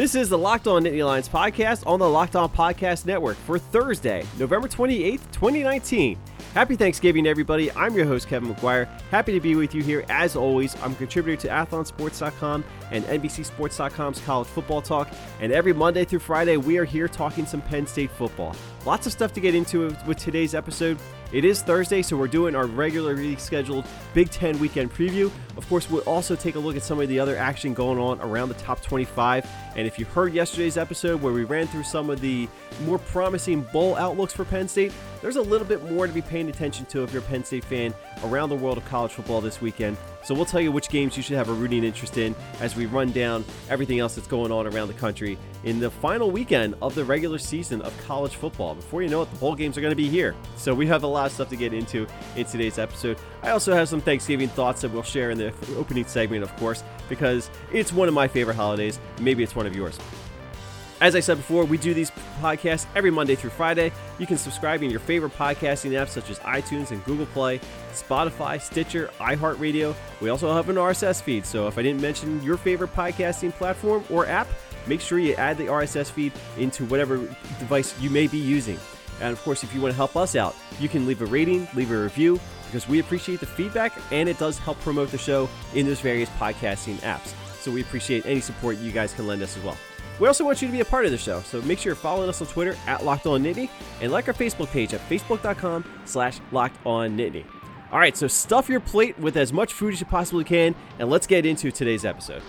This is the Locked On Nittany Lions podcast on the Locked On Podcast Network for Thursday, November 28th, 2019. Happy Thanksgiving, everybody. I'm your host, Kevin McGuire. Happy to be with you here as always. I'm a contributor to AthlonSports.com and NBCSports.com's college football talk. And every Monday through Friday, we are here talking some Penn State football. Lots of stuff to get into with today's episode. It is Thursday, so we're doing our regularly scheduled Big Ten weekend preview. Of course, we'll also take a look at some of the other action going on around the top 25. And if you heard yesterday's episode where we ran through some of the more promising bowl outlooks for Penn State, there's a little bit more to be paying attention to if you're a Penn State fan around the world of college football this weekend. So we'll tell you which games you should have a rooting interest in as we run down everything else that's going on around the country in the final weekend of the regular season of college football. Before you know it, the bowl games are going to be here. So we have a lot of stuff to get into in today's episode. I also have some Thanksgiving thoughts that we'll share in the opening segment, of course, because it's one of my favorite holidays. Maybe it's one of yours. As I said before, we do these podcasts every Monday through Friday. You can subscribe in your favorite podcasting apps such as iTunes and Google Play, Spotify, Stitcher, iHeartRadio. We also have an RSS feed, so if I didn't mention your favorite podcasting platform or app, make sure you add the RSS feed into whatever device you may be using. And of course, if you want to help us out, you can leave a rating, leave a review, because we appreciate the feedback and it does help promote the show in those various podcasting apps. So we appreciate any support you guys can lend us as well. We also want you to be a part of the show, so make sure you're following us on Twitter at Locked On Nittany and like our Facebook page at facebook.com slash Locked On Nittany. All right, so stuff your plate with as much food as you possibly can, and let's get into today's episode.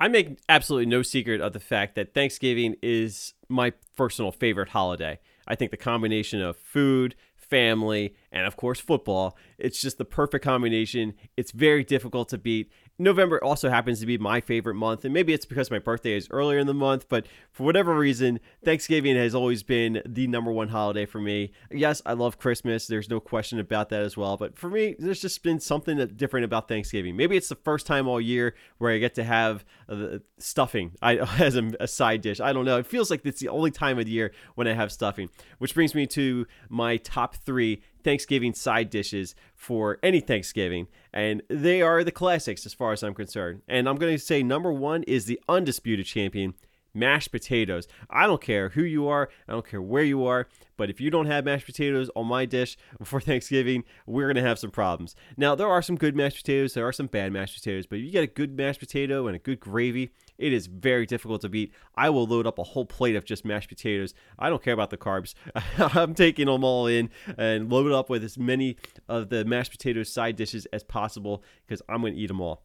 I make absolutely no secret of the fact that Thanksgiving is my personal favorite holiday. I think the combination of food, family, and of course football. It's just the perfect combination. It's very difficult to beat. November also happens to be my favorite month, and maybe it's because my birthday is earlier in the month, but for whatever reason, Thanksgiving has always been the number one holiday for me. Yes, I love Christmas, there's no question about that as well, but for me, there's just been something different about Thanksgiving. Maybe it's the first time all year where I get to have the stuffing as a side dish. I don't know. It feels like it's the only time of the year when I have stuffing, which brings me to my top three Thanksgiving side dishes for any Thanksgiving, and they are the classics as far as I'm concerned. And I'm going to say number one is the undisputed champion, mashed potatoes. I don't care who you are, I don't care where you are, but if you don't have mashed potatoes on my dish before Thanksgiving, we're going to have some problems. Now, there are some good mashed potatoes, there are some bad mashed potatoes, but if you get a good mashed potato and a good gravy, it is very difficult to beat. I will load up a whole plate of just mashed potatoes. I don't care about the carbs. I'm taking them all in and load up with as many of the mashed potatoes side dishes as possible because I'm going to eat them all.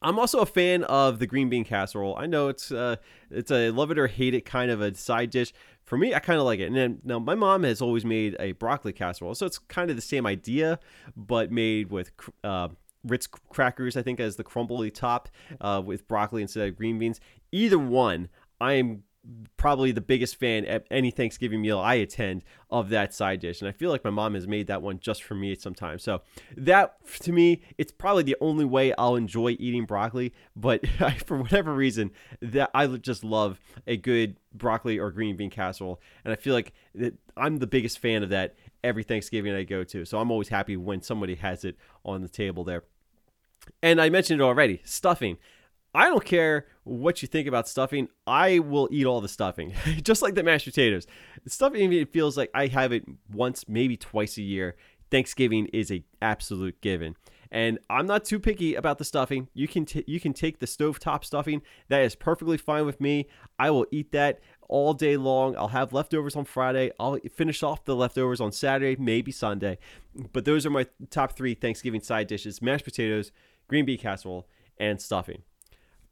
I'm also a fan of the green bean casserole. I know it's uh, it's a love it or hate it kind of a side dish. For me, I kind of like it. And then now my mom has always made a broccoli casserole, so it's kind of the same idea, but made with uh, Ritz crackers, I think, as the crumbly top uh, with broccoli instead of green beans. Either one, I am probably the biggest fan at any Thanksgiving meal I attend of that side dish. And I feel like my mom has made that one just for me sometimes. So that to me, it's probably the only way I'll enjoy eating broccoli. But for whatever reason, that I just love a good broccoli or green bean casserole. And I feel like I'm the biggest fan of that every Thanksgiving I go to. So I'm always happy when somebody has it on the table there. And I mentioned it already, stuffing. I don't care what you think about stuffing. I will eat all the stuffing, just like the mashed potatoes. Stuffing it feels like I have it once, maybe twice a year. Thanksgiving is a absolute given, and I'm not too picky about the stuffing. You can t- you can take the stovetop stuffing. That is perfectly fine with me. I will eat that all day long. I'll have leftovers on Friday. I'll finish off the leftovers on Saturday, maybe Sunday. But those are my top three Thanksgiving side dishes: mashed potatoes, green bean casserole, and stuffing.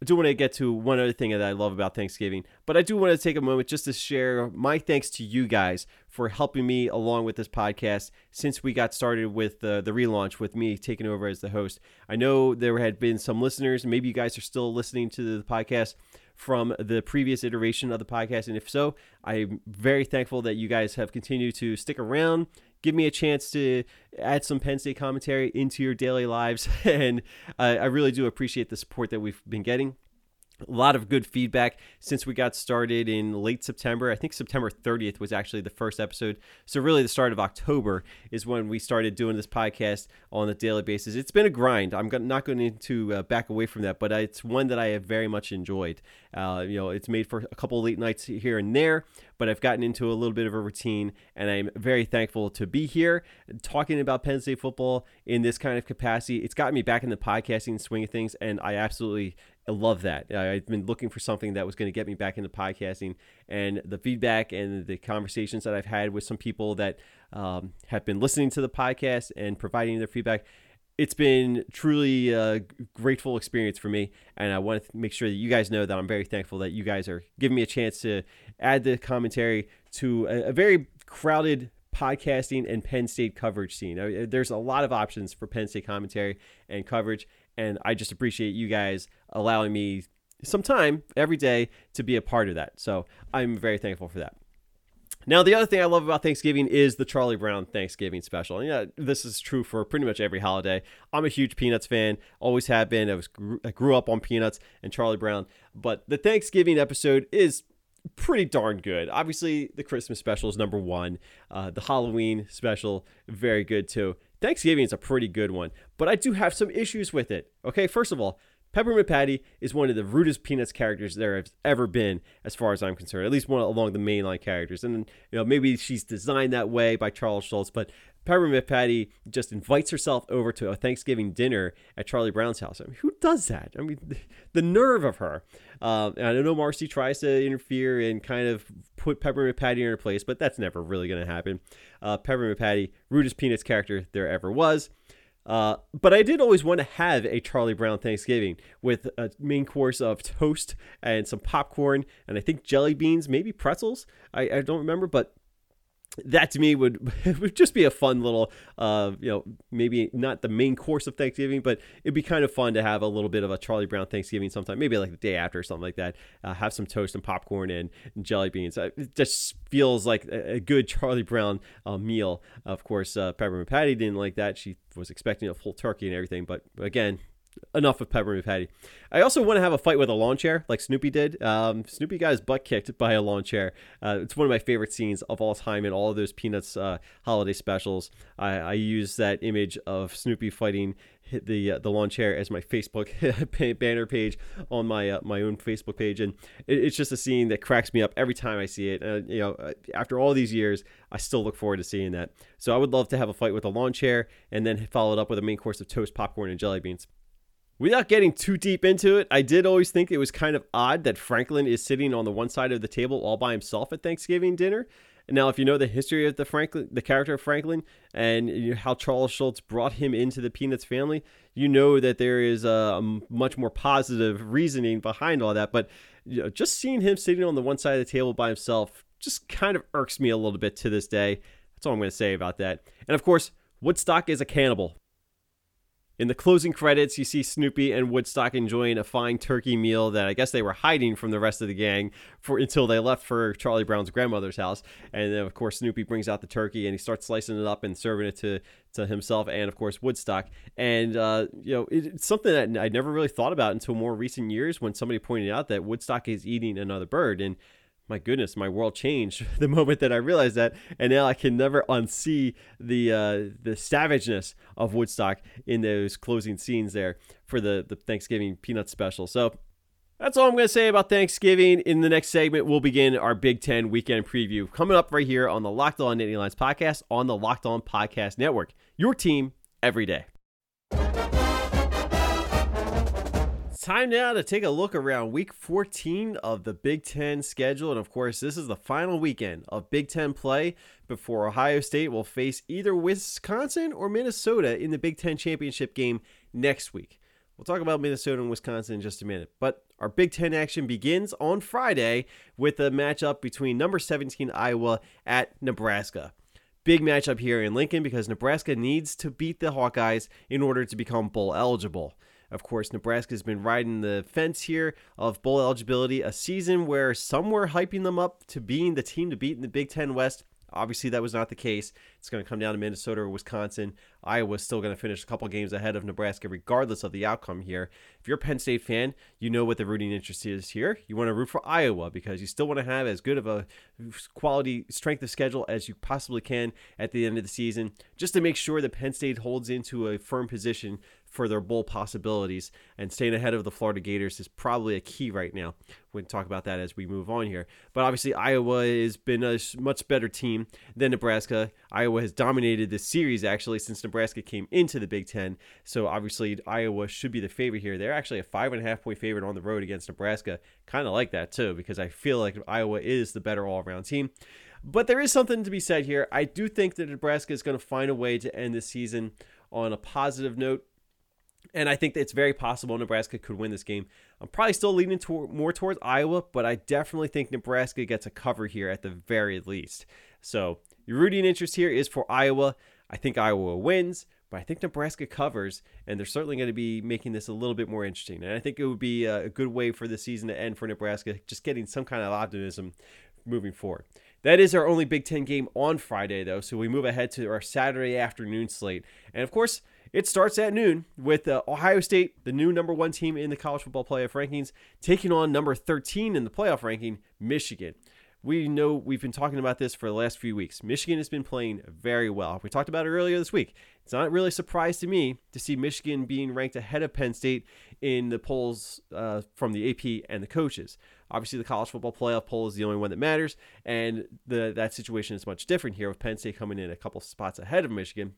I do want to get to one other thing that I love about Thanksgiving, but I do want to take a moment just to share my thanks to you guys for helping me along with this podcast since we got started with the, the relaunch with me taking over as the host. I know there had been some listeners, maybe you guys are still listening to the podcast from the previous iteration of the podcast. And if so, I'm very thankful that you guys have continued to stick around, give me a chance to add some Penn State commentary into your daily lives. And uh, I really do appreciate the support that we've been getting. A lot of good feedback since we got started in late September. I think September 30th was actually the first episode. So, really, the start of October is when we started doing this podcast on a daily basis. It's been a grind. I'm not going to uh, back away from that, but it's one that I have very much enjoyed. Uh, you know, it's made for a couple late nights here and there, but I've gotten into a little bit of a routine, and I'm very thankful to be here talking about Penn State football in this kind of capacity. It's gotten me back in the podcasting swing of things, and I absolutely I love that. I've been looking for something that was going to get me back into podcasting, and the feedback and the conversations that I've had with some people that um, have been listening to the podcast and providing their feedback. It's been truly a grateful experience for me, and I want to make sure that you guys know that I'm very thankful that you guys are giving me a chance to add the commentary to a, a very crowded podcasting and Penn State coverage scene. There's a lot of options for Penn State commentary and coverage, and I just appreciate you guys allowing me some time every day to be a part of that. So I'm very thankful for that. Now, the other thing I love about Thanksgiving is the Charlie Brown Thanksgiving special. And yeah, this is true for pretty much every holiday. I'm a huge Peanuts fan, always have been. I was I grew up on Peanuts and Charlie Brown, but the Thanksgiving episode is pretty darn good. Obviously, the Christmas special is number one. Uh, the Halloween special, very good too. Thanksgiving is a pretty good one, but I do have some issues with it. Okay, first of all, Peppermint Patty is one of the rudest Peanuts characters there has ever been, as far as I'm concerned. At least one along the mainline characters, and you know maybe she's designed that way by Charles Schulz, but Peppermint Patty just invites herself over to a Thanksgiving dinner at Charlie Brown's house. I mean, who does that? I mean, the nerve of her. Um, and I know Marcy tries to interfere and kind of put Peppermint Patty in her place, but that's never really going to happen. Uh, Peppermint Patty, rudest Peanuts character there ever was. Uh, but I did always want to have a Charlie Brown Thanksgiving with a main course of toast and some popcorn and I think jelly beans, maybe pretzels. I, I don't remember, but that to me would would just be a fun little uh you know maybe not the main course of thanksgiving but it'd be kind of fun to have a little bit of a charlie brown thanksgiving sometime maybe like the day after or something like that. Uh, have some toast and popcorn and, jelly beans. Uh, it just feels like a, a good charlie brown uh, meal. Of course uh, peppermint patty didn't like that. She was expecting a full turkey and everything but again enough of peppermint patty. I also want to have a fight with a lawn chair, like Snoopy did. Um, Snoopy got his butt kicked by a lawn chair. Uh, it's one of my favorite scenes of all time in all of those Peanuts uh, holiday specials. I, I, use that image of Snoopy fighting the uh, the lawn chair as my Facebook banner page on my uh, my own Facebook page, and it, it's just a scene that cracks me up every time I see it. And you know, uh, after all these years, I still look forward to seeing that. So I would love to have a fight with a lawn chair, and then follow it up with a main course of toast, popcorn, and jelly beans. Without getting too deep into it, I did always think it was kind of odd that Franklin is sitting on the one side of the table all by himself at Thanksgiving dinner. Now, if you know the history of the Franklin, the character of Franklin, and how Charles Schulz brought him into the Peanuts family, you know that there is a much more positive reasoning behind all that. But you know, just seeing him sitting on the one side of the table by himself just kind of irks me a little bit to this day. That's all I'm going to say about that. And of course, Woodstock is a cannibal. In the closing credits, you see Snoopy and Woodstock enjoying a fine turkey meal that I guess they were hiding from the rest of the gang for until they left for Charlie Brown's grandmother's house. And then, of course, Snoopy brings out the turkey and he starts slicing it up and serving it to, to himself and, of course, Woodstock. And, uh, you know, it's something that I never really thought about until more recent years when somebody pointed out that Woodstock is eating another bird. And my goodness, my world changed the moment that I realized that, and now I can never unsee the uh, the savageness of Woodstock in those closing scenes there for the the Thanksgiving peanut special. So that's all I'm going to say about Thanksgiving. In the next segment, we'll begin our Big Ten weekend preview coming up right here on the Locked On Nittany Lions podcast on the Locked On Podcast Network. Your team every day. Time now to take a look around week 14 of the Big Ten schedule. And of course, this is the final weekend of Big Ten play before Ohio State will face either Wisconsin or Minnesota in the Big Ten championship game next week. We'll talk about Minnesota and Wisconsin in just a minute. But our Big Ten action begins on Friday with a matchup between number 17 Iowa at Nebraska big matchup here in Lincoln because Nebraska needs to beat the Hawkeyes in order to become bowl eligible. Of course, Nebraska's been riding the fence here of bowl eligibility, a season where some were hyping them up to being the team to beat in the Big Ten West. Obviously, that was not the case. It's going to come down to Minnesota or Wisconsin. Iowa's still going to finish a couple games ahead of Nebraska, regardless of the outcome here. If you're a Penn State fan, you know what the rooting interest is here. You want to root for Iowa because you still want to have as good of a quality strength of schedule as you possibly can at the end of the season, just to make sure that Penn State holds into a firm position for their bowl possibilities. And staying ahead of the Florida Gators is probably a key right now. We can talk about that as we move on here. But obviously, Iowa has been a much better team than Nebraska. Iowa has dominated this series actually since Nebraska came into the Big Ten. So obviously, Iowa should be the favorite here. They're actually a five and a half point favorite on the road against Nebraska. Kind of like that too, because I feel like Iowa is the better all around team. But there is something to be said here. I do think that Nebraska is going to find a way to end the season on a positive note. And I think that it's very possible Nebraska could win this game. I'm probably still leaning to, more towards Iowa, but I definitely think Nebraska gets a cover here at the very least. So your rooting interest here is for Iowa. I think Iowa wins, but I think Nebraska covers, and they're certainly going to be making this a little bit more interesting. And I think it would be a good way for the season to end for Nebraska, just getting some kind of optimism moving forward. That is our only Big Ten game on Friday, though, so we move ahead to our Saturday afternoon slate. And of course, it starts at noon with uh, Ohio State, the new number one team in the college football playoff rankings, taking on number 13 in the playoff ranking, Michigan. We know we've been talking about this for the last few weeks. Michigan has been playing very well. We talked about it earlier this week. It's not really a surprise to me to see Michigan being ranked ahead of Penn State in the polls uh, from the AP and the coaches. Obviously, the college football playoff poll is the only one that matters, and the, that situation is much different here with Penn State coming in a couple spots ahead of Michigan.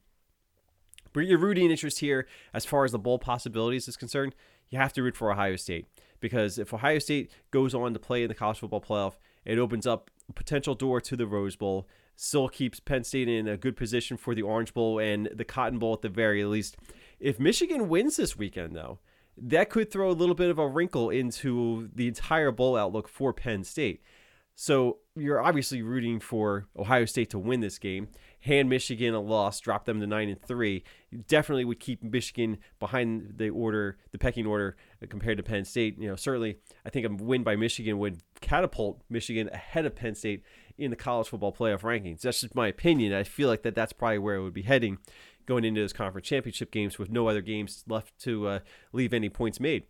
But your rooting interest here, as far as the bowl possibilities is concerned, you have to root for Ohio State because if Ohio State goes on to play in the college football playoff, it opens up a potential door to the Rose Bowl. Still keeps Penn State in a good position for the Orange Bowl and the Cotton Bowl at the very least. If Michigan wins this weekend, though, that could throw a little bit of a wrinkle into the entire bowl outlook for Penn State. So you're obviously rooting for Ohio State to win this game. Hand Michigan a loss, drop them to nine and three. Definitely would keep Michigan behind the order, the pecking order compared to Penn State. You know, certainly I think a win by Michigan would catapult Michigan ahead of Penn State in the college football playoff rankings. That's just my opinion. I feel like that that's probably where it would be heading going into those conference championship games with no other games left to uh, leave any points made.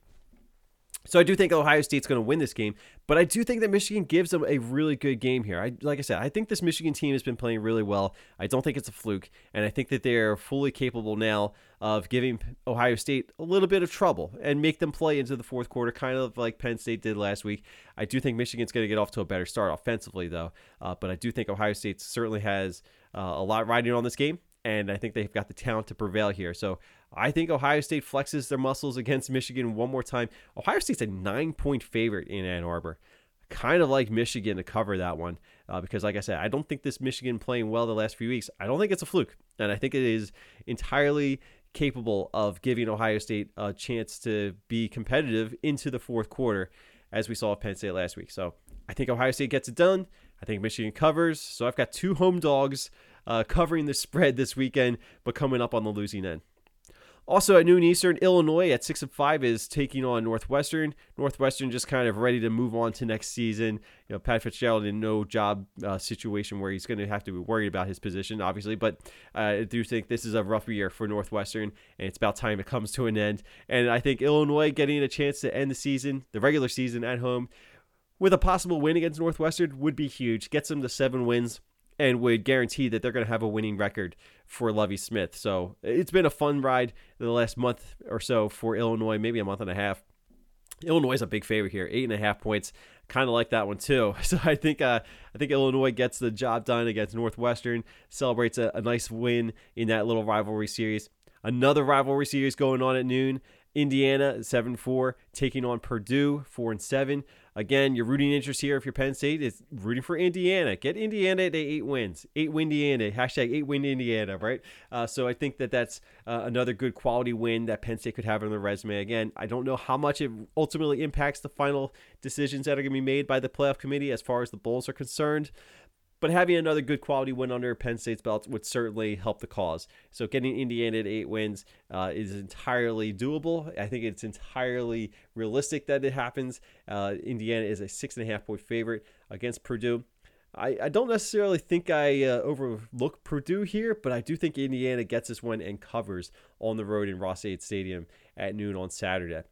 So I do think Ohio State's going to win this game, but I do think that Michigan gives them a really good game here. I like I said, I think this Michigan team has been playing really well. I don't think it's a fluke, and I think that they're fully capable now of giving Ohio State a little bit of trouble and make them play into the fourth quarter, kind of like Penn State did last week. I do think Michigan's going to get off to a better start offensively, though, uh, but I do think Ohio State certainly has uh, a lot riding on this game and I think they've got the talent to prevail here. So I think Ohio State flexes their muscles against Michigan one more time. Ohio State's a nine point favorite in Ann Arbor. Kind of like Michigan to cover that one uh, because, like I said, I don't think this Michigan playing well the last few weeks. I don't think it's a fluke, and I think it is entirely capable of giving Ohio State a chance to be competitive into the fourth quarter, as we saw with Penn State last week. So I think Ohio State gets it done. I think Michigan covers. So I've got two home dogs uh, covering the spread this weekend, but coming up on the losing end. Also at noon Eastern, Illinois at six and five is taking on Northwestern. Northwestern just kind of ready to move on to next season. You know, Pat Fitzgerald in no job uh, situation where he's going to have to be worried about his position, obviously. But uh, I do think this is a rough year for Northwestern, and it's about time it comes to an end. And I think Illinois getting a chance to end the season, the regular season at home, with a possible win against Northwestern would be huge. Gets them to seven wins and would guarantee that they're going to have a winning record for Lovie Smith. So it's been a fun ride the last month or so for Illinois, maybe a month and a half. Illinois is a big favorite here, eight and a half points. Kind of like that one too. So I think uh, I think Illinois gets the job done against Northwestern, celebrates a, a nice win in that little rivalry series. Another rivalry series going on at noon. Indiana seven four taking on Purdue four and seven. Again, your rooting interest here if you're Penn State is rooting for Indiana. Get Indiana to eight wins. Eight win Indiana. Hashtag eight win Indiana, right? Uh, so I think that that's uh, another good quality win that Penn State could have on their resume. Again, I don't know how much it ultimately impacts the final decisions that are going to be made by the playoff committee as far as the Bulls are concerned. But having another good quality win under Penn State's belt would certainly help the cause. So getting Indiana to eight wins uh, is entirely doable. I think it's entirely realistic that it happens. Uh, Indiana is a six and a half point favorite against Purdue. I, I don't necessarily think I uh, overlook Purdue here, but I do think Indiana gets this one and covers on the road in Ross-Ade Stadium at noon on Saturday.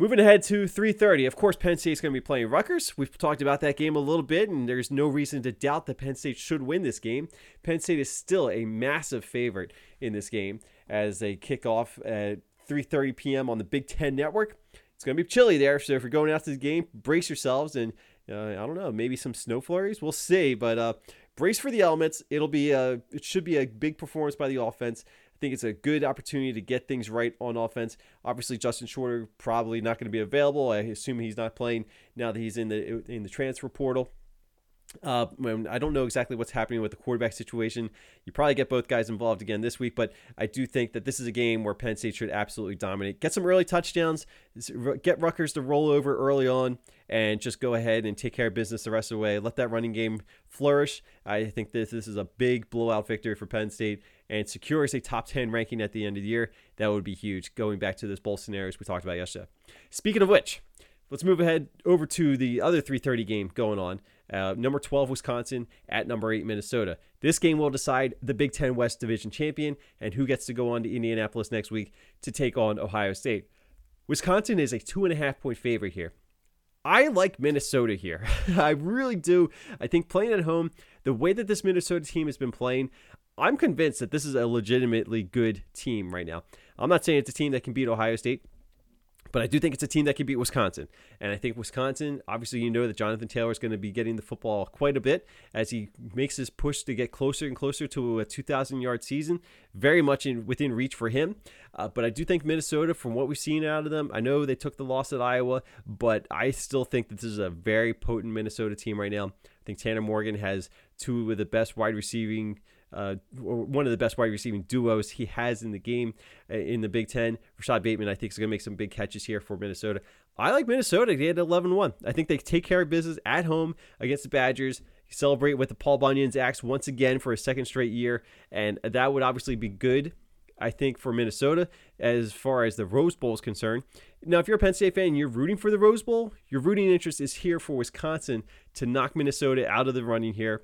Moving ahead to 3:30, of course, Penn State's going to be playing Rutgers. We've talked about that game a little bit, and there's no reason to doubt that Penn State should win this game. Penn State is still a massive favorite in this game as they kick off at 3:30 p.m. on the Big Ten Network. It's going to be chilly there, so if you're going out to the game, brace yourselves and uh, I don't know, maybe some snow flurries. We'll see, but uh, brace for the elements. It'll be a, it should be a big performance by the offense. I think it's a good opportunity to get things right on offense. Obviously, Justin Shorter probably not going to be available. I assume he's not playing now that he's in the in the transfer portal. Uh, I don't know exactly what's happening with the quarterback situation. You probably get both guys involved again this week, but I do think that this is a game where Penn State should absolutely dominate. Get some early touchdowns, get Rutgers to roll over early on, and just go ahead and take care of business the rest of the way. Let that running game flourish. I think this this is a big blowout victory for Penn State and secures a top 10 ranking at the end of the year. That would be huge. Going back to those bowl scenarios we talked about yesterday. Speaking of which, let's move ahead over to the other 3:30 game going on. Uh, number 12 Wisconsin at number 8 Minnesota. This game will decide the Big Ten West Division champion and who gets to go on to Indianapolis next week to take on Ohio State. Wisconsin is a two and a half point favorite here. I like Minnesota here. I really do. I think playing at home, the way that this Minnesota team has been playing, I'm convinced that this is a legitimately good team right now. I'm not saying it's a team that can beat Ohio State. But I do think it's a team that can beat Wisconsin. And I think Wisconsin, obviously, you know that Jonathan Taylor is going to be getting the football quite a bit as he makes his push to get closer and closer to a 2,000 yard season. Very much in, within reach for him. Uh, but I do think Minnesota, from what we've seen out of them, I know they took the loss at Iowa, but I still think that this is a very potent Minnesota team right now. I think Tanner Morgan has two of the best wide receiving uh, one of the best wide receiving duos he has in the game uh, in the Big Ten. Rashod Bateman, I think, is going to make some big catches here for Minnesota. I like Minnesota. They had 11 1. I think they take care of business at home against the Badgers. Celebrate with the Paul Bunyan's axe once again for a second straight year. And that would obviously be good, I think, for Minnesota as far as the Rose Bowl is concerned. Now, if you're a Penn State fan and you're rooting for the Rose Bowl, your rooting interest is here for Wisconsin to knock Minnesota out of the running here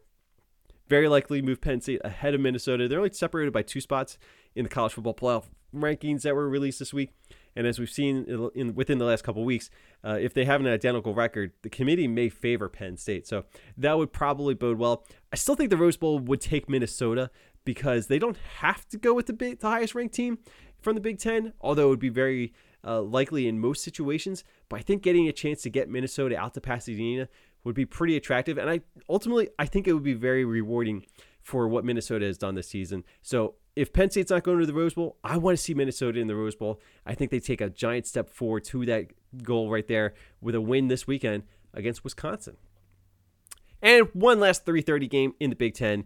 very likely move Penn State ahead of Minnesota. They're only separated by two spots in the college football playoff rankings that were released this week. And as we've seen in, in within the last couple weeks, uh, if they have an identical record, the committee may favor Penn State. So that would probably bode well. I still think the Rose Bowl would take Minnesota because they don't have to go with the, big, the highest ranked team from the Big Ten, although it would be very uh, likely in most situations. But I think getting a chance to get Minnesota out to Pasadena would be pretty attractive. And I ultimately I think it would be very rewarding for what Minnesota has done this season. So if Penn State's not going to the Rose Bowl, I want to see Minnesota in the Rose Bowl. I think they take a giant step forward to that goal right there with a win this weekend against Wisconsin. And one last 3:30 game in the Big 10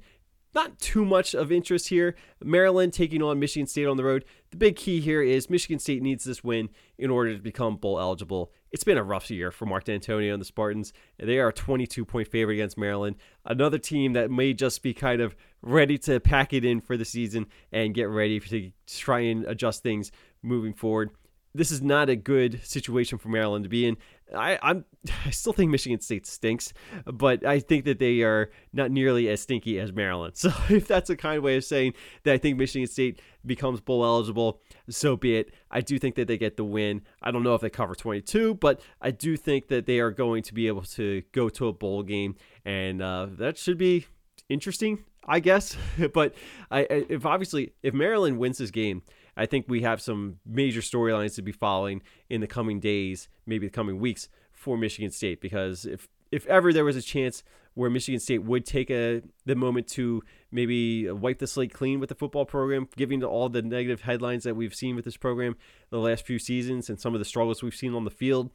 not too much of interest here. Maryland taking on Michigan State on the road. The big key here is Michigan State needs this win in order to become bowl eligible. It's been a rough year for Mark Dantonio and the Spartans. They are a 22 point favorite against Maryland. Another team that may just be kind of ready to pack it in for the season and get ready to try and adjust things moving forward this is not a good situation for Maryland to be in. I, I'm I still think Michigan State stinks, but I think that they are not nearly as stinky as Maryland. So if that's a kind way of saying that I think Michigan State becomes bowl eligible, so be it. I do think that they get the win. I don't know if they cover 22, but I do think that they are going to be able to go to a bowl game, and uh, that should be interesting, I guess. but I, if obviously if Maryland wins this game I think we have some major storylines to be following in the coming days, maybe the coming weeks for Michigan State. Because if if ever there was a chance where Michigan State would take a the moment to maybe wipe the slate clean with the football program, giving to all the negative headlines that we've seen with this program the last few seasons and some of the struggles we've seen on the field.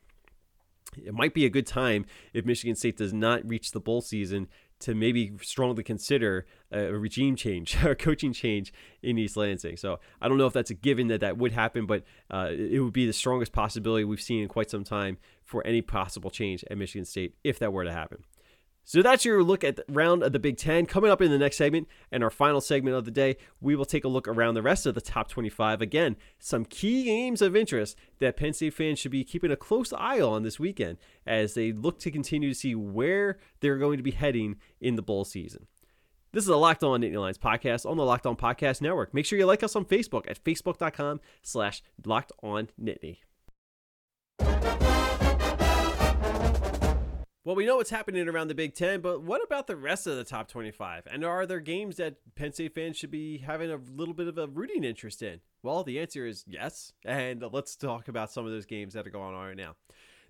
It might be a good time if Michigan State does not reach the bowl season to maybe strongly consider a regime change a coaching change in East Lansing. So I don't know if that's a given that that would happen, but uh, it would be the strongest possibility we've seen in quite some time for any possible change at Michigan State if that were to happen. So that's your look at the round of the Big Ten. Coming up in the next segment and our final segment of the day, we will take a look around the rest of the top 25. Again, some key games of interest that Penn State fans should be keeping a close eye on this weekend as they look to continue to see where they're going to be heading in the bowl season. This is a Locked On Nittany Lions podcast on the Locked On Podcast Network. Make sure you like us on Facebook at facebook.com slash Locked On Nittany. Well, we know what's happening around the Big Ten, but what about the rest of the top 25? And are there games that Penn State fans should be having a little bit of a rooting interest in? Well, the answer is yes. And let's talk about some of those games that are going on right now.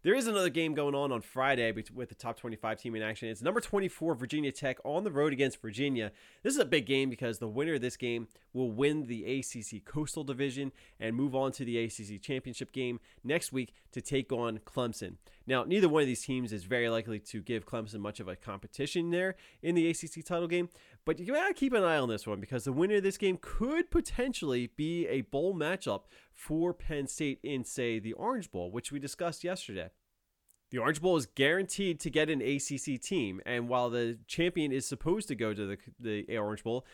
There is another game going on on Friday with the top 25 team in action. It's number 24 Virginia Tech on the road against Virginia. This is a big game because the winner of this game will win the ACC Coastal Division and move on to the ACC Championship game next week to take on Clemson. Now, neither one of these teams is very likely to give Clemson much of a competition there in the ACC title game, but you gotta keep an eye on this one because the winner of this game could potentially be a bowl matchup for Penn State in, say, the Orange Bowl, which we discussed yesterday. The Orange Bowl is guaranteed to get an ACC team, and while the champion is supposed to go to the, the Orange Bowl,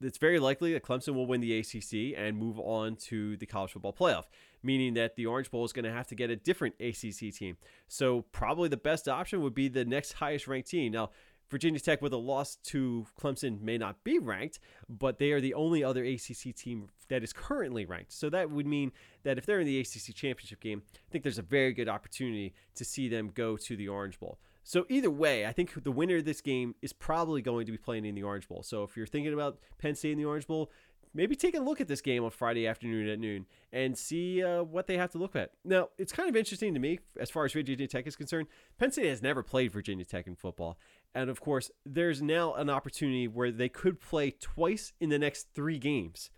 it's very likely that Clemson will win the ACC and move on to the college football playoff, meaning that the Orange Bowl is going to have to get a different ACC team. So, probably the best option would be the next highest ranked team. Now, Virginia Tech with a loss to Clemson may not be ranked, but they are the only other ACC team that is currently ranked. So that would mean that if they're in the ACC championship game, I think there's a very good opportunity to see them go to the Orange Bowl. So either way, I think the winner of this game is probably going to be playing in the Orange Bowl. So if you're thinking about Penn State in the Orange Bowl, maybe take a look at this game on Friday afternoon at noon and see uh, what they have to look at. Now, it's kind of interesting to me as far as Virginia Tech is concerned. Penn State has never played Virginia Tech in football. And of course, there's now an opportunity where they could play twice in the next three games.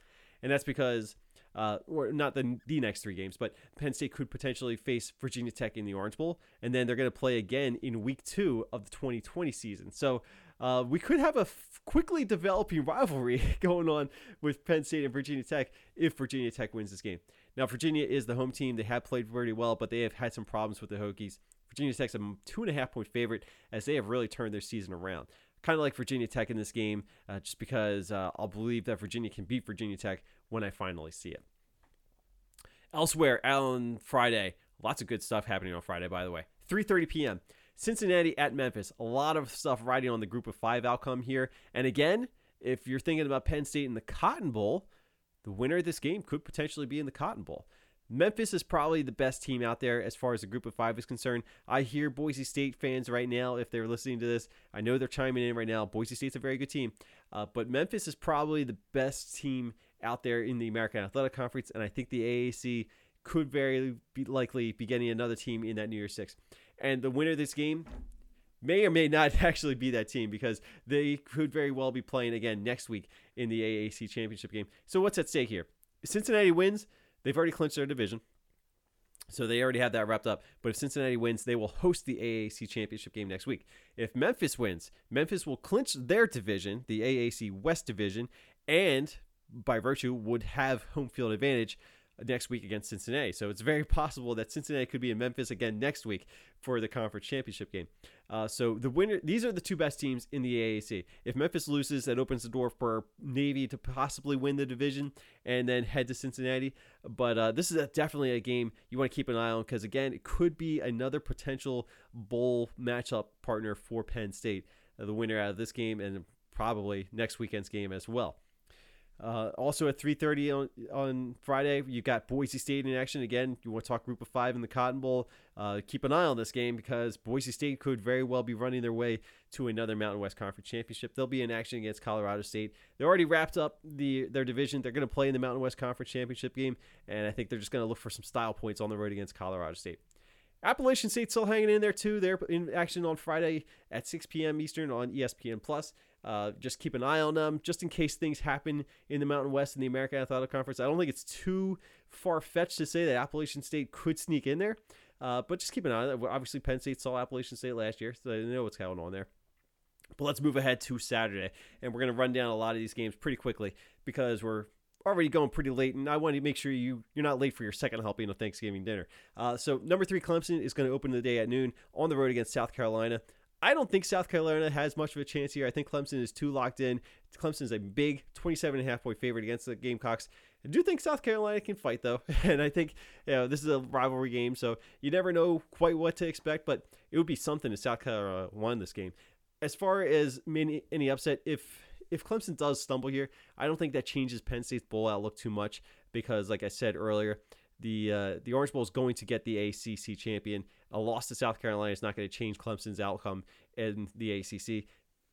And that's because, uh, or not the, the next three games, but Penn State could potentially face Virginia Tech in the Orange Bowl. And then they're going to play again in week two of the 2020 season. So uh, we could have a f- quickly developing rivalry going on with Penn State and Virginia Tech if Virginia Tech wins this game. Now, Virginia is the home team. They have played pretty well, but they have had some problems with the Hokies. Virginia Tech's a two and a half point favorite as they have really turned their season around. Kind of like Virginia Tech in this game, uh, just because uh, I'll believe that Virginia can beat Virginia Tech when I finally see it. Elsewhere on Friday, lots of good stuff happening on Friday, by the way. 3:30 p.m. Cincinnati at Memphis. A lot of stuff riding on the group of five outcome here. And again, if you're thinking about Penn State in the Cotton Bowl, the winner of this game could potentially be in the Cotton Bowl. Memphis is probably the best team out there as far as the group of five is concerned. I hear Boise State fans right now, if they're listening to this, I know they're chiming in right now. Boise State's a very good team, uh, but Memphis is probably the best team out there in the American Athletic Conference, and I think the AAC could very be likely be getting another team in that New Year's Six. And the winner of this game may or may not actually be that team because they could very well be playing again next week in the AAC championship game. So what's at stake here? Cincinnati wins, they've already clinched their division. So they already have that wrapped up. But if Cincinnati wins, they will host the AAC championship game next week. If Memphis wins, Memphis will clinch their division, the AAC West division, and by virtue would have home field advantage next week against Cincinnati. So it's very possible that Cincinnati could be in Memphis again next week for the conference championship game. Uh, so the winner, these are the two best teams in the AAC. If Memphis loses, that opens the door for Navy to possibly win the division and then head to Cincinnati. But uh, this is a, definitely a game you want to keep an eye on because again, it could be another potential bowl matchup partner for Penn State. Uh, the winner out of this game and probably next weekend's game as well. Uh, also at 3:30 on, on Friday, you got Boise State in action again. You want to talk Group of Five in the Cotton Bowl? Uh, keep an eye on this game because Boise State could very well be running their way to another Mountain West Conference championship. They'll be in action against Colorado State. They're already wrapped up the their division. They're going to play in the Mountain West Conference championship game, and I think they're just going to look for some style points on the road against Colorado State. Appalachian State still hanging in there too. They're in action on Friday at 6 p.m. Eastern on ESPN Plus. Uh, just keep an eye on them, just in case things happen in the Mountain West and the American Athletic Conference. I don't think it's too far fetched to say that Appalachian State could sneak in there, uh, but just keep an eye on it. Obviously, Penn State saw Appalachian State last year, so they know what's going on there. But let's move ahead to Saturday, and we're going to run down a lot of these games pretty quickly because we're already going pretty late, and I want to make sure you you're not late for your second helping of Thanksgiving dinner. Uh, so number three, Clemson is going to open the day at noon on the road against South Carolina. I don't think South Carolina has much of a chance here. I think Clemson is too locked in. Clemson is a big 27 and a half point favorite against the Gamecocks. I do think South Carolina can fight though, and I think you know, this is a rivalry game, so you never know quite what to expect. But it would be something if South Carolina won this game. As far as many, any upset, if if Clemson does stumble here, I don't think that changes Penn State's bowl outlook too much because, like I said earlier, the uh, the Orange Bowl is going to get the ACC champion. A loss to South Carolina is not going to change Clemson's outcome in the ACC.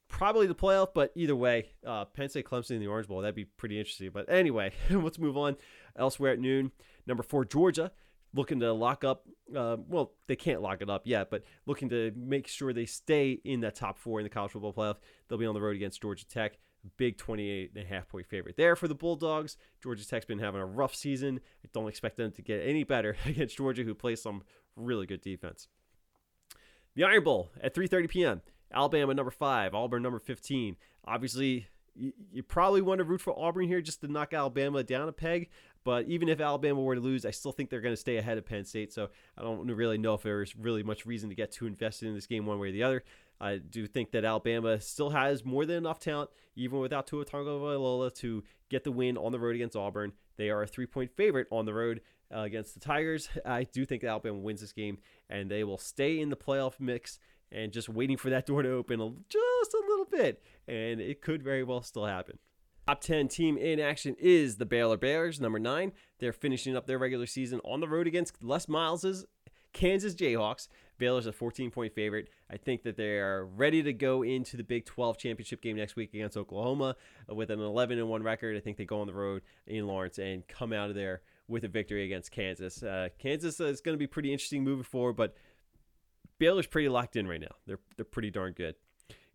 Probably the playoff, but either way, uh, Penn State, Clemson, in the Orange Bowl, that'd be pretty interesting. But anyway, let's move on. Elsewhere at noon, number four, Georgia, looking to lock up. Uh, well, they can't lock it up yet, but looking to make sure they stay in that top four in the college football playoff. They'll be on the road against Georgia Tech big 28 and a half point favorite there for the Bulldogs. Georgia Tech's been having a rough season. I don't expect them to get any better against Georgia, who plays some really good defense. The Iron Bowl at 3:30 p.m. Alabama number five, Auburn number 15. Obviously, you, you probably want to root for Auburn here just to knock Alabama down a peg. But even if Alabama were to lose, I still think they're going to stay ahead of Penn State. So I don't really know if there's really much reason to get too invested in this game one way or the other. I do think that Alabama still has more than enough talent, even without Tua Tagovailoa, to get the win on the road against Auburn. They are a three-point favorite on the road uh, against the Tigers. I do think that Alabama wins this game, and they will stay in the playoff mix and just waiting for that door to open just a little bit, and it could very well still happen. Top 10 team in action is the Baylor Bears, number nine. They're finishing up their regular season on the road against Les Miles's Kansas Jayhawks. Baylor's a 14 point favorite. I think that they are ready to go into the Big 12 championship game next week against Oklahoma with an 11 and 1 record. I think they go on the road in Lawrence and come out of there with a victory against Kansas. Uh, Kansas is going to be pretty interesting moving forward, but Baylor's pretty locked in right now. They're they're pretty darn good.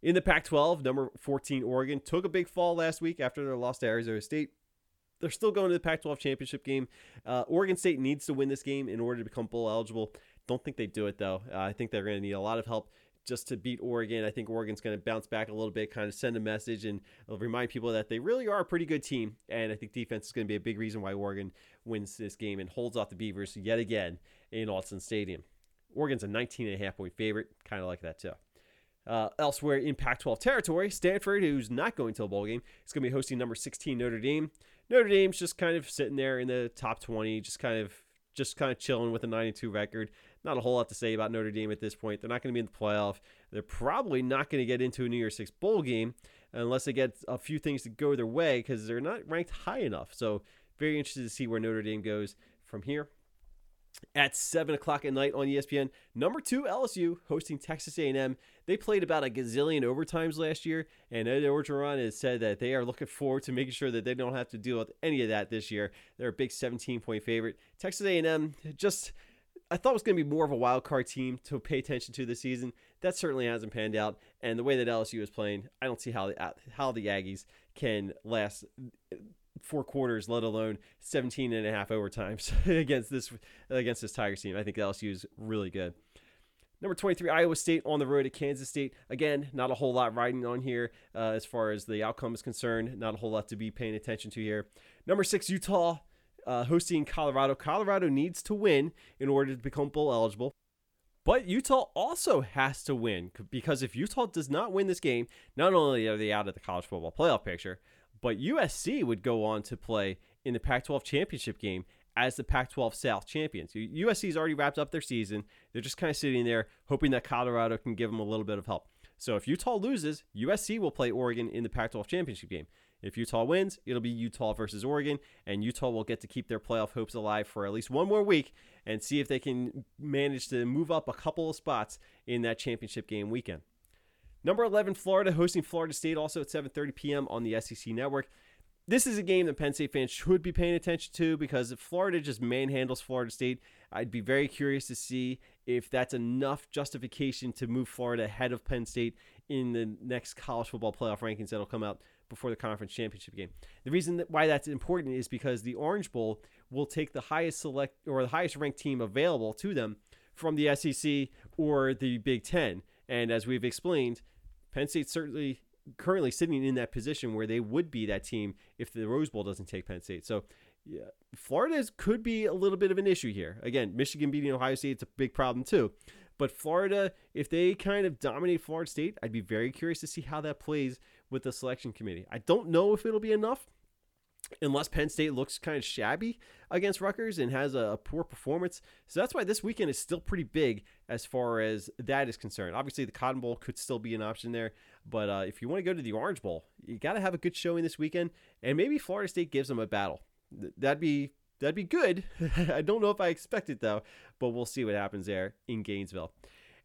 In the Pac-12, number 14 Oregon took a big fall last week after their loss to Arizona State. They're still going to the Pac-12 championship game. Uh, Oregon State needs to win this game in order to become bowl eligible. Don't think they do it though. Uh, I think they're going to need a lot of help just to beat Oregon. I think Oregon's going to bounce back a little bit, kind of send a message, and remind people that they really are a pretty good team. And I think defense is going to be a big reason why Oregon wins this game and holds off the Beavers yet again in Autzen Stadium. Oregon's a 19 and a half point favorite. Kind of like that too. Uh, elsewhere in Pac 12 territory, Stanford, who's not going to a bowl game, is going to be hosting number 16 Notre Dame. Notre Dame's just kind of sitting there in the top 20, just kind of just kind of chilling with a 92 record. Not a whole lot to say about Notre Dame at this point. They're not going to be in the playoff. They're probably not going to get into a New Year's Six bowl game unless they get a few things to go their way because they're not ranked high enough. So very interested to see where Notre Dame goes from here at 7 o'clock at night on espn number two lsu hosting texas a&m they played about a gazillion overtimes last year and ed orgeron has said that they are looking forward to making sure that they don't have to deal with any of that this year they're a big 17 point favorite texas a&m just I thought it was going to be more of a wild card team to pay attention to this season. That certainly hasn't panned out, and the way that LSU is playing, I don't see how the how the Aggies can last four quarters, let alone 17 and a half overtimes against this against this Tigers team. I think LSU is really good. Number 23, Iowa State on the road at Kansas State. Again, not a whole lot riding on here uh, as far as the outcome is concerned. Not a whole lot to be paying attention to here. Number six, Utah uh, hosting Colorado. Colorado needs to win in order to become bowl eligible. But Utah also has to win because if Utah does not win this game, not only are they out of the college football playoff picture, but USC would go on to play in the Pac 12 championship game as the Pac 12 South champions. USC's already wrapped up their season. They're just kind of sitting there hoping that Colorado can give them a little bit of help. So if Utah loses, USC will play Oregon in the Pac 12 championship game. If Utah wins, it'll be Utah versus Oregon, and Utah will get to keep their playoff hopes alive for at least one more week and see if they can manage to move up a couple of spots in that championship game weekend. Number 11, Florida hosting Florida State also at 7:30 p.m. on the SEC network. This is a game that Penn State fans should be paying attention to because if Florida just manhandles Florida State, I'd be very curious to see if that's enough justification to move Florida ahead of Penn State in the next college football playoff rankings that'll come out before the conference championship game. The reason that why that's important is because the Orange Bowl will take the highest select or the highest ranked team available to them from the SEC or the Big 10. And as we've explained, Penn State's certainly currently sitting in that position where they would be that team if the Rose Bowl doesn't take Penn State. So, yeah, Florida could be a little bit of an issue here. Again, Michigan beating Ohio State, it's a big problem too. But Florida, if they kind of dominate Florida State, I'd be very curious to see how that plays with the selection committee. I don't know if it'll be enough unless Penn State looks kind of shabby against Rutgers and has a, poor performance. So that's why this weekend is still pretty big as far as that is concerned. Obviously, the Cotton Bowl could still be an option there, but uh, if you want to go to the Orange Bowl, you got to have a good showing this weekend, and maybe Florida State gives them a battle. That'd be that'd be good. I don't know if I expect it though, but we'll see what happens there in Gainesville.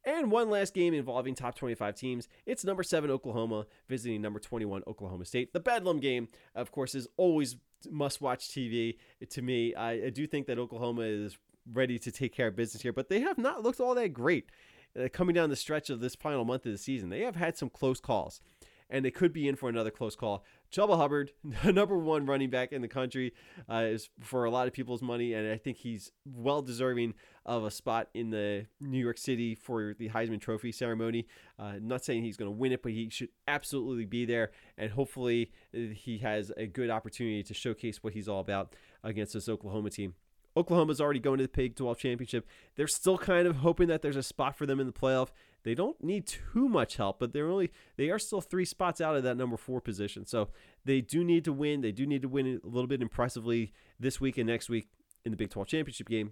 And one last game involving top 25 teams. It's number seven Oklahoma visiting number 21 Oklahoma State. The Bedlam game, of course, is always must watch TV to me. I, I, do think that Oklahoma is ready to take care of business here, but they have not looked all that great uh, coming down the stretch of this final month of the season. They have had some close calls and they could be in for another close call. Chuba Hubbard, number one running back in the country, uh, is for a lot of people's money, and I think he's well deserving of a spot in the New York City for the Heisman Trophy ceremony. Uh, not saying he's going to win it, but he should absolutely be there, and hopefully he has a good opportunity to showcase what he's all about against this Oklahoma team. Oklahoma's already going to the Big 12 championship. They're still kind of hoping that there's a spot for them in the playoff. They don't need too much help, but they're only they are still three spots out of that number four position. So they do need to win. They do need to win a little bit impressively this week and next week in the Big 12 championship game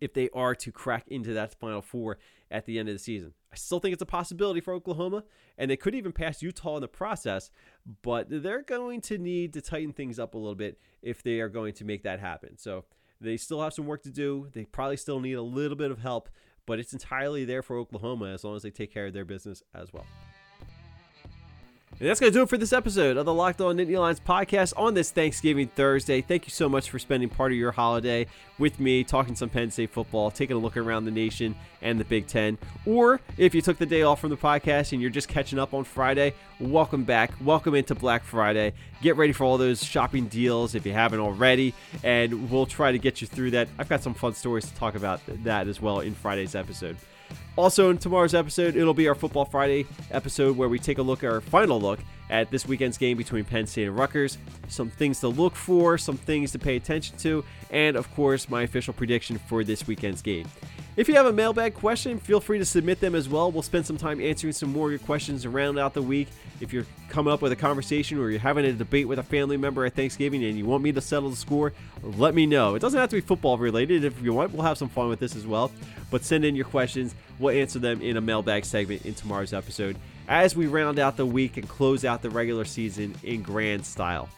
if they are to crack into that final four at the end of the season. I still think it's a possibility for Oklahoma, and they could even pass Utah in the process, but they're going to need to tighten things up a little bit if they are going to make that happen. So they still have some work to do. They probably still need a little bit of help, but it's entirely there for Oklahoma as long as they take care of their business as well. And that's going to do it for this episode of the Locked On Nittany Lions podcast on this Thanksgiving Thursday. Thank you so much for spending part of your holiday with me, talking some Penn State football, taking a look around the nation and the Big Ten. Or if you took the day off from the podcast and you're just catching up on Friday, welcome back. Welcome into Black Friday. Get ready for all those shopping deals if you haven't already, and we'll try to get you through that. I've got some fun stories to talk about that as well in Friday's episode. Also, in tomorrow's episode, it'll be our Football Friday episode where we take a look, our final look at this weekend's game between Penn State and Rutgers. Some things to look for, some things to pay attention to, and of course, my official prediction for this weekend's game. If you have a mailbag question, feel free to submit them as well. We'll spend some time answering some more of your questions around out the week. If you're coming up with a conversation or you're having a debate with a family member at Thanksgiving and you want me to settle the score, let me know. It doesn't have to be football related. If you want, we'll have some fun with this as well. But send in your questions. We'll answer them in a mailbag segment in tomorrow's episode as we round out the week and close out the regular season in grand style.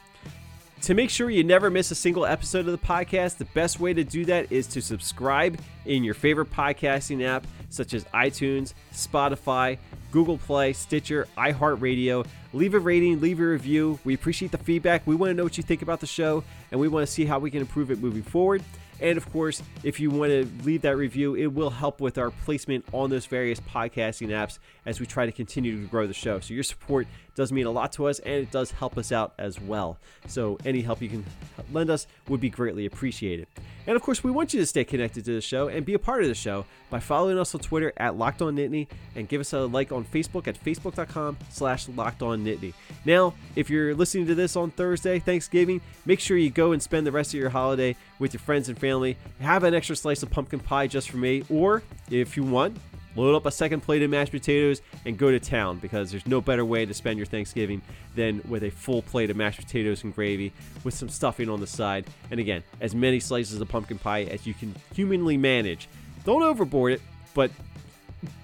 To make sure you never miss a single episode of the podcast, the best way to do that is to subscribe in your favorite podcasting app, such as iTunes, Spotify, Google Play, Stitcher, iHeartRadio. Leave a rating, leave a review. We appreciate the feedback. We want to know what you think about the show, and we want to see how we can improve it moving forward. And of course, if you want to leave that review, it will help with our placement on those various podcasting apps as we try to continue to grow the show. So your support does mean a lot to us and it does help us out as well. So any help you can lend us would be greatly appreciated. And of course, we want you to stay connected to the show and be a part of the show by following us on Twitter at Locked On Nittany and give us a like on Facebook at facebook.com slash Locked On Nittany. Now, if you're listening to this on Thursday, Thanksgiving, make sure you go and spend the rest of your holiday with your friends and family. Have an extra slice of pumpkin pie just for me, or if you want, load up a second plate of mashed potatoes, and go to town because there's no better way to spend your Thanksgiving than with a full plate of mashed potatoes and gravy with some stuffing on the side. And again, as many slices of pumpkin pie as you can humanly manage. Don't overboard it, but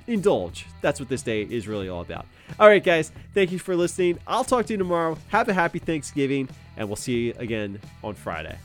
indulge. That's what this day is really all about. All right, guys, thank you for listening. I'll talk to you tomorrow. Have a happy Thanksgiving, and we'll see you again on Friday.